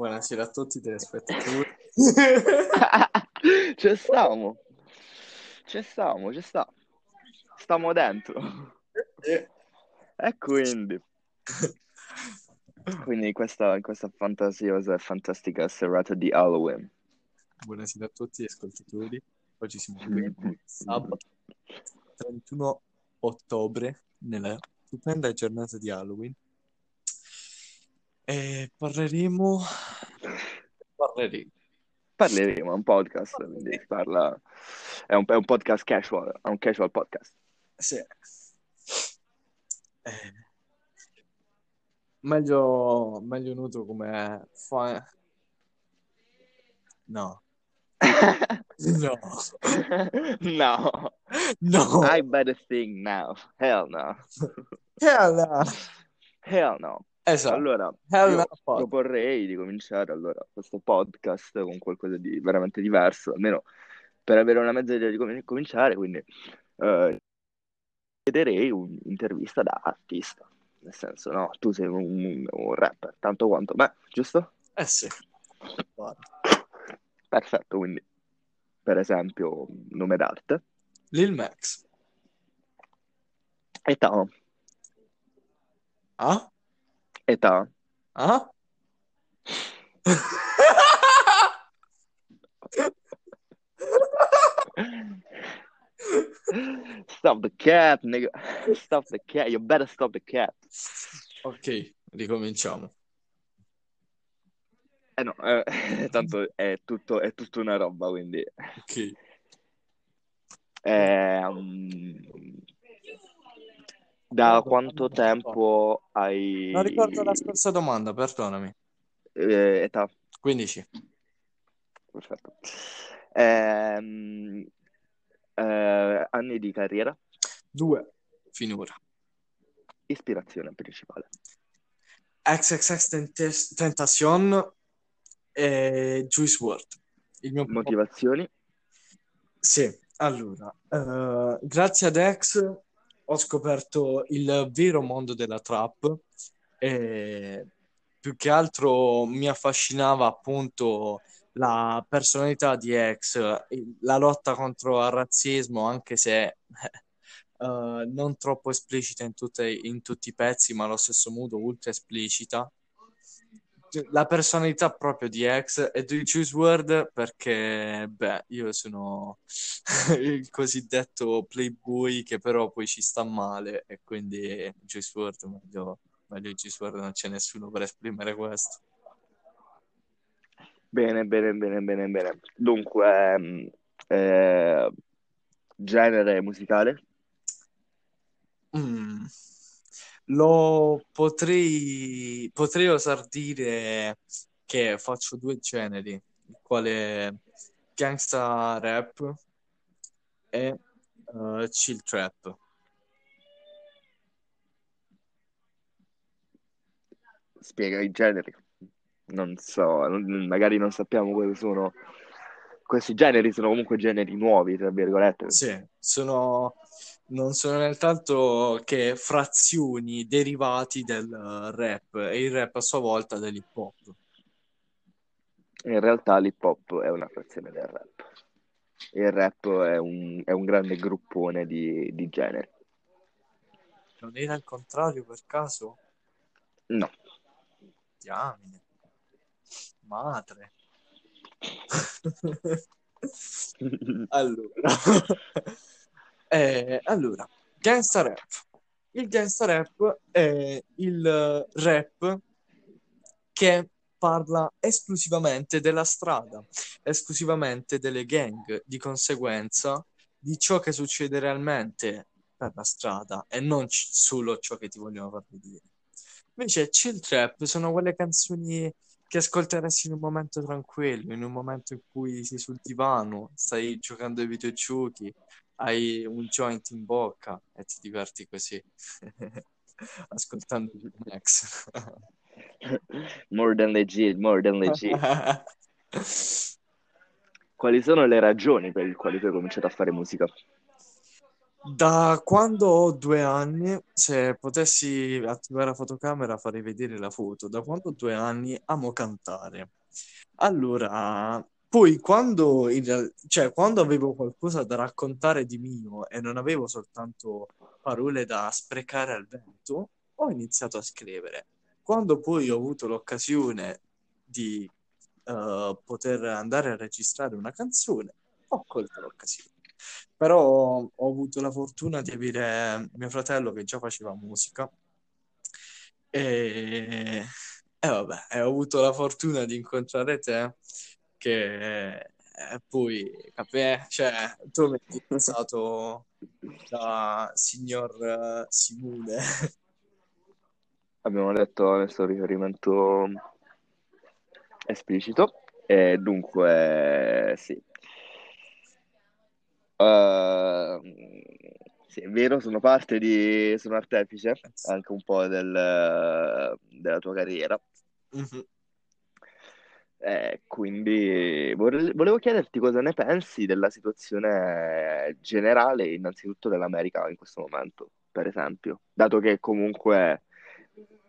Buonasera a tutti i telespettatori. Ci stiamo. Ci stiamo, ci sta. Stiamo dentro. E quindi. Quindi questa, questa fantasiosa e fantastica serata di Halloween. Buonasera a tutti ascoltatori. Oggi siamo qui sabato 31 ottobre, nella stupenda giornata di Halloween. E parleremo... Parleremo. Parleremo, è un podcast, quindi si parla... È un, è un podcast casual, è un casual podcast. Sì. Eh, meglio, meglio nudo come fa... No. No. no. No. I better think now. Hell no. Hell no. Hell no. Esatto. Allora, Hell proporrei di cominciare allora questo podcast con qualcosa di veramente diverso, almeno per avere una mezza idea di come cominciare, quindi eh, chiederei un'intervista da artista, nel senso, no, tu sei un, un rapper, tanto quanto me, giusto? Eh sì. Guarda. Perfetto, quindi per esempio nome d'arte, Lil Max. età, Ah? Età, Ah? Stop the cat, nigga. Stop the cat. You better stop the cat. ok, ricominciamo. Eh no, eh, tanto è tutto, è tutta una roba, quindi... Ok. Ehm, da quanto tempo hai... Non ricordo la scorsa domanda, perdonami. eh, età? 15. Perfetto. Ehm, eh, anni di carriera? 2. Finora. Ispirazione principale? XXX Tentacion e Juice WRLD. Il mio Motivazioni? Sì, allora, eh, grazie ad X ho scoperto il vero mondo della trap e più che altro mi affascinava appunto la personalità di X, la lotta contro il razzismo, anche se eh, non troppo esplicita in, tutte- in tutti i pezzi, ma allo stesso modo ultra esplicita. La personalità proprio di X e di Juice WRLD perché, beh, io sono il cosiddetto playboy che però poi ci sta male e quindi Juice WRLD meglio, meglio Juice WRLD non c'è nessuno per esprimere questo. Bene, bene, bene, bene, bene. Dunque, ehm, eh, genere musicale? Mm. Lo potrei, potrei osar dire che faccio due generi, il quale gangsta rap e eh, chill trap. Spiega i generi. Non so, non- magari non sappiamo quali sono. Questi generi sono comunque generi nuovi, tra virgolette. Sì, sono, non sono nient'altro che frazioni derivati del eh, rap e il rap a sua volta dell'hip hop. In realtà l'hip hop è una frazione del rap. Il rap è un, è un grande gruppone di, di generi. Non era il contrario per caso? No, Diamine. Madre. Allora, Eh, allora, gangsta rap. Il gangsta rap è il rap che parla esclusivamente della strada, esclusivamente delle gang, di conseguenza di ciò che succede realmente per la strada e non c- solo ciò che ti vogliono far vedere. Invece chill trap sono quelle canzoni che ascolteresti in un momento tranquillo, in un momento in cui sei sul divano, stai giocando ai videogiochi, hai un joint in bocca e ti diverti così, ascoltando Lil Max. more than legit, more than legit. Quali sono le ragioni per le quali tu hai cominciato a fare musica? Da quando ho due anni, se potessi attivare la fotocamera farei vedere la foto. Da quando ho due anni amo cantare. Allora, poi quando, in cioè, quando avevo qualcosa da raccontare di mio e non avevo soltanto parole da sprecare al vento, ho iniziato a scrivere. Quando poi ho avuto l'occasione di eh, poter andare a registrare una canzone, ho colto l'occasione. Però ho avuto la fortuna di avere mio fratello che già faceva musica e, e vabbè, ho avuto la fortuna di incontrare te che eh, poi capè, cioè tu mi hai pensato da signor eh, Simone. Abbiamo letto adesso riferimento esplicito e dunque sì. Uh, sì, è vero, sono parte di... sono artefice anche un po' del, della tua carriera. Mhm. Eh, quindi vorre- volevo chiederti cosa ne pensi della situazione generale, innanzitutto dell'America in questo momento, per esempio, dato che comunque,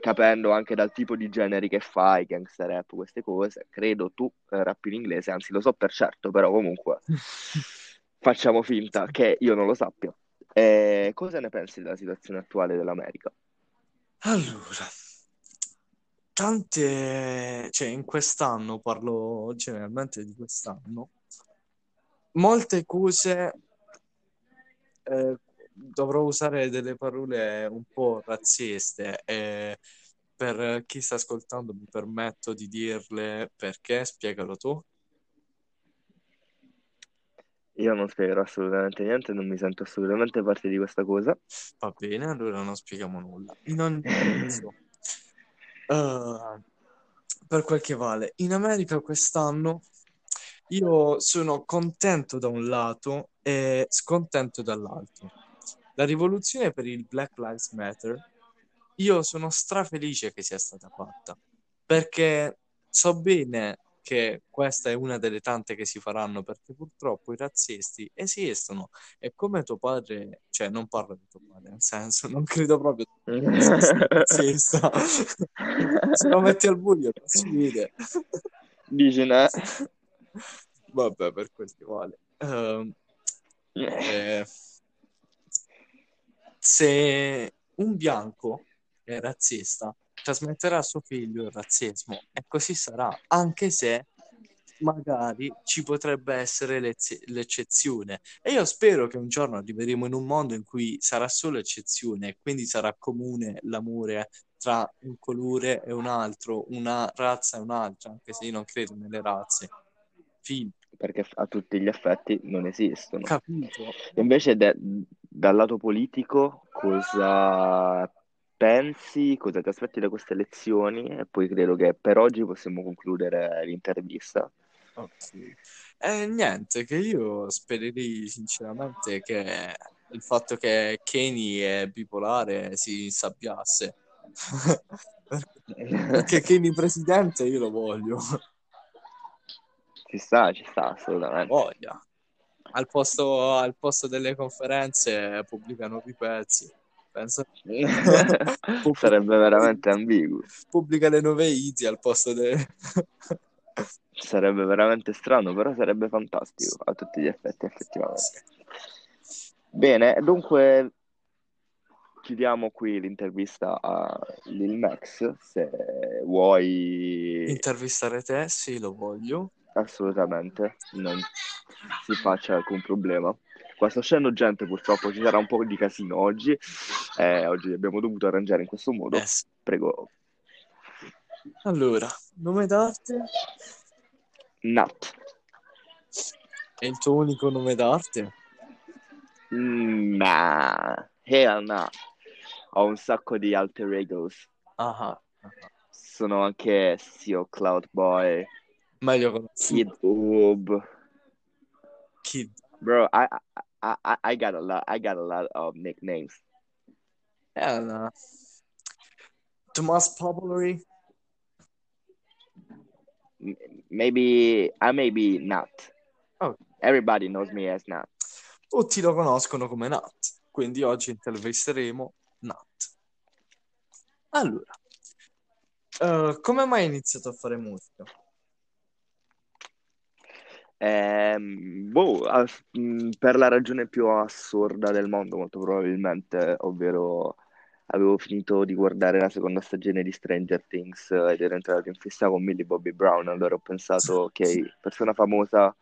capendo anche dal tipo di generi che fai, gangster rap, queste cose, credo tu eh, rappi in inglese, anzi lo so per certo, però comunque facciamo finta che io non lo sappia. Eh, cosa ne pensi della situazione attuale dell'America? Allora, tante, cioè in quest'anno, parlo generalmente di quest'anno, molte cose, eh, dovrò usare delle parole un po' razziste e per chi sta ascoltando mi permetto di dirle perché, spiegalo tu. Io non spiegherò assolutamente niente, non mi sento assolutamente parte di questa cosa. Va bene, allora non spieghiamo nulla. In ogni caso, eh, per quel che vale, in America quest'anno io sono contento da un lato e scontento dall'altro. La rivoluzione per il Black Lives Matter, io sono strafelice che sia stata fatta, perché so bene che questa è una delle tante che si faranno, perché purtroppo i razzisti esistono e come tuo padre, cioè non parlo di tuo padre, nel senso, non credo proprio che razzista. Se lo metti al buio non si vede. Dici no? Vabbè, per quel che vale. Ehm, eh, se un bianco è razzista, trasmetterà a suo figlio il razzismo e così sarà, anche se magari ci potrebbe essere l'ez- l'eccezione. E io spero che un giorno arriveremo in un mondo in cui sarà solo eccezione e quindi sarà comune l'amore tra un colore e un altro, una razza e un'altra, anche se io non credo nelle razze. Fine, Perché a tutti gli effetti non esistono. capito? Invece de- dal lato politico cosa pensi, cosa ti aspetti da queste elezioni? E poi credo che per oggi possiamo concludere l'intervista. Ok. Eh, niente, che io spererei sinceramente che il fatto che Kenny è bipolare si insabbiasse. Perché Kenny presidente io lo voglio. Ci sta, ci sta, assolutamente. Voglia. Al posto, al posto delle conferenze pubblica nuovi pezzi. Pensa. Sarebbe veramente ambiguo. Pubblica le nuove Easy al posto delle... Sarebbe veramente strano, però sarebbe fantastico a tutti gli effetti, effettivamente. Bene, dunque chiudiamo qui l'intervista a Lil Max. Se vuoi, Intervistare te? Sì, lo voglio. assolutamente, non si faccia alcun problema. Qua sta uscendo gente, purtroppo ci sarà un po' di casino oggi. Eh, oggi abbiamo dovuto arrangiare in questo modo. Eh sì. Prego, Allora, nome d'arte? Nat. È il tuo unico nome d'arte? Mm, Nah, hell no. Ho un sacco di alter egos. Ah, ah. Sono anche CEO Cloud Boy, meglio conosciuto. Kid Oob. Kid. Bro, I, I I I got a lot I got a lot of nicknames. Eh, no. Tomas Popolari? M- Maybe I may be Nat. Oh. Everybody knows me as Nat. Tutti lo conoscono come Nat. Quindi oggi intervisteremo Nat. Allora, uh, come mai hai iniziato a fare musica? Eh, boh, mh, per la ragione più assurda del mondo, molto probabilmente, ovvero avevo finito di guardare la seconda stagione di Stranger Things ed ero entrato in fissa con Millie Bobby Brown, allora ho pensato, ok, persona famosa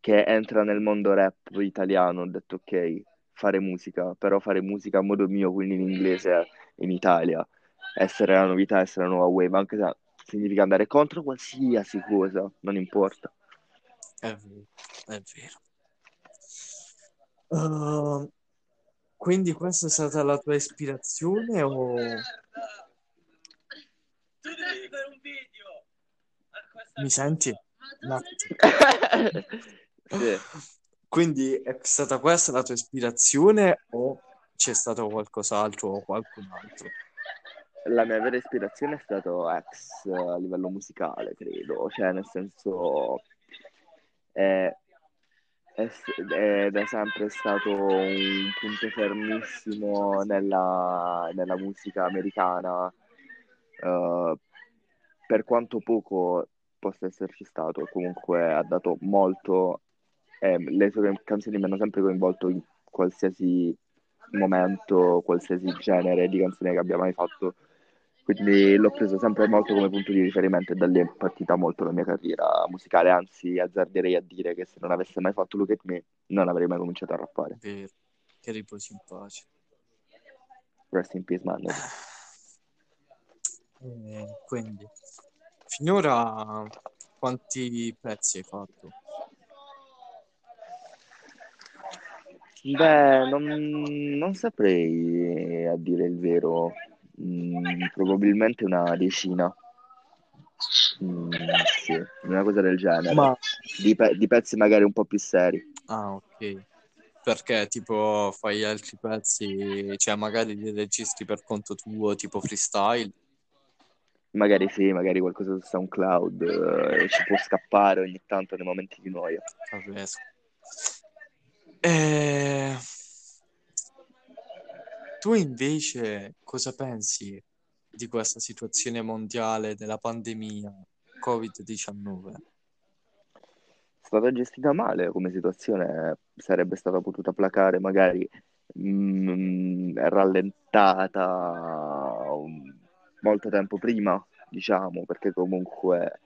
che entra nel mondo rap italiano, ho detto ok, fare musica, però fare musica a modo mio, quindi in inglese in Italia, essere la novità, essere la nuova wave, anche se significa andare contro qualsiasi cosa, non importa. È vero, è vero. Uh, quindi questa è stata la tua ispirazione o... Mi senti? No. Sì. Quindi è stata questa la tua ispirazione o c'è stato qualcos'altro o qualcun altro? La mia vera ispirazione è stato X a livello musicale, credo, cioè nel senso è, è, è da sempre stato un punto fermissimo nella, nella musica americana, uh, per quanto poco possa esserci stato, comunque ha dato molto, eh, le sue canzoni mi hanno sempre coinvolto in qualsiasi momento, qualsiasi genere di canzone che abbia mai fatto quindi l'ho preso sempre molto come punto di riferimento e da lì è partita molto la mia carriera musicale, anzi azzarderei a dire che se non avesse mai fatto Look at Me non avrei mai cominciato a rappare. Vero, che riposi in pace. Rest in peace, man. Eh, quindi, finora quanti pezzi hai fatto? Beh, non, non saprei a dire il vero. Mm, probabilmente una decina. Mm, sì, una cosa del genere. Ma... Di, pe- di pezzi magari un po' più seri. Ah, ok. Perché tipo fai altri pezzi, cioè magari li registri per conto tuo, tipo freestyle? Magari sì, magari qualcosa su SoundCloud eh, ci può scappare ogni tanto nei momenti di noia. Capisco. Eh... Tu invece cosa pensi di questa situazione mondiale della pandemia Covid-19? È stata gestita male come situazione, sarebbe stata potuta placare magari mh, mm, rallentata molto tempo prima, diciamo, perché comunque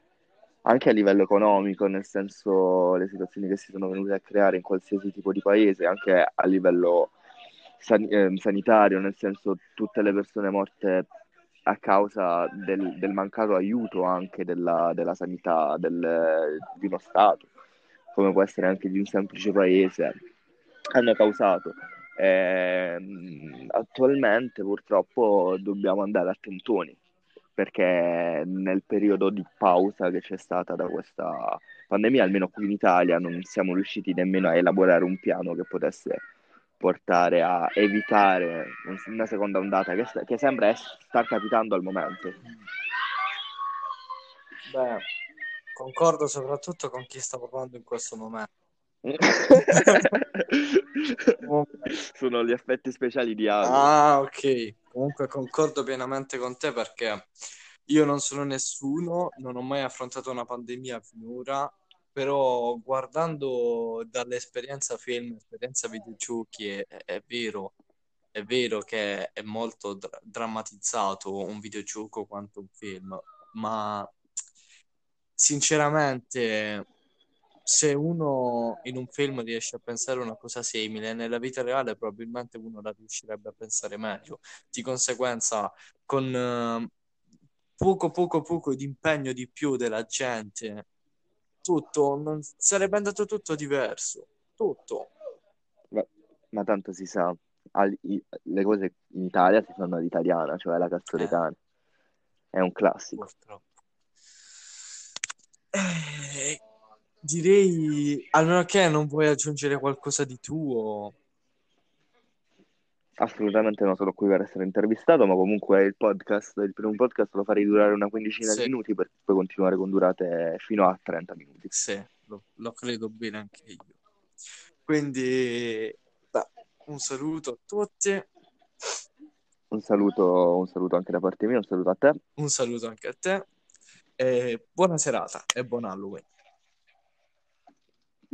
anche a livello economico, nel senso le situazioni che si sono venute a creare in qualsiasi tipo di paese, anche a livello san- eh, sanitario, nel senso tutte le persone morte a causa del, del mancato aiuto anche della, della sanità del, di uno Stato, come può essere anche di un semplice paese, hanno causato. Eh, attualmente purtroppo dobbiamo andare attentoni perché nel periodo di pausa che c'è stata da questa pandemia, almeno qui in Italia, non siamo riusciti nemmeno a elaborare un piano che potesse portare a evitare una seconda ondata che, che sembra star capitando al momento. Beh, concordo soprattutto con chi sta parlando in questo momento. Sono gli effetti speciali di Halo. Ah, ok. Comunque concordo pienamente con te perché io non sono nessuno, non ho mai affrontato una pandemia finora però guardando dall'esperienza film, esperienza videogiochi, è, è vero, è vero che è molto dra- drammatizzato un videogioco quanto un film, ma sinceramente se uno in un film riesce a pensare una cosa simile, nella vita reale probabilmente uno la riuscirebbe a pensare meglio. Di conseguenza, con uh, poco poco poco di impegno di più della gente tutto, non, sarebbe andato tutto diverso, tutto. Ma, ma tanto si sa, al, i, le cose in Italia si fanno all'italiana, cioè la castoretana. Eh. È un classico. Eh, direi, almeno che non vuoi aggiungere qualcosa di tuo Assolutamente no, sono qui per essere intervistato, ma comunque il podcast, il primo podcast lo farei durare una quindicina sì. di minuti per poi continuare con durate fino a 30 minuti. Sì, lo, lo credo bene anche io. Quindi, beh, un saluto a tutti. Un saluto, un saluto anche da parte mia, un saluto a te. Un saluto anche a te. E buona serata e buon Halloween.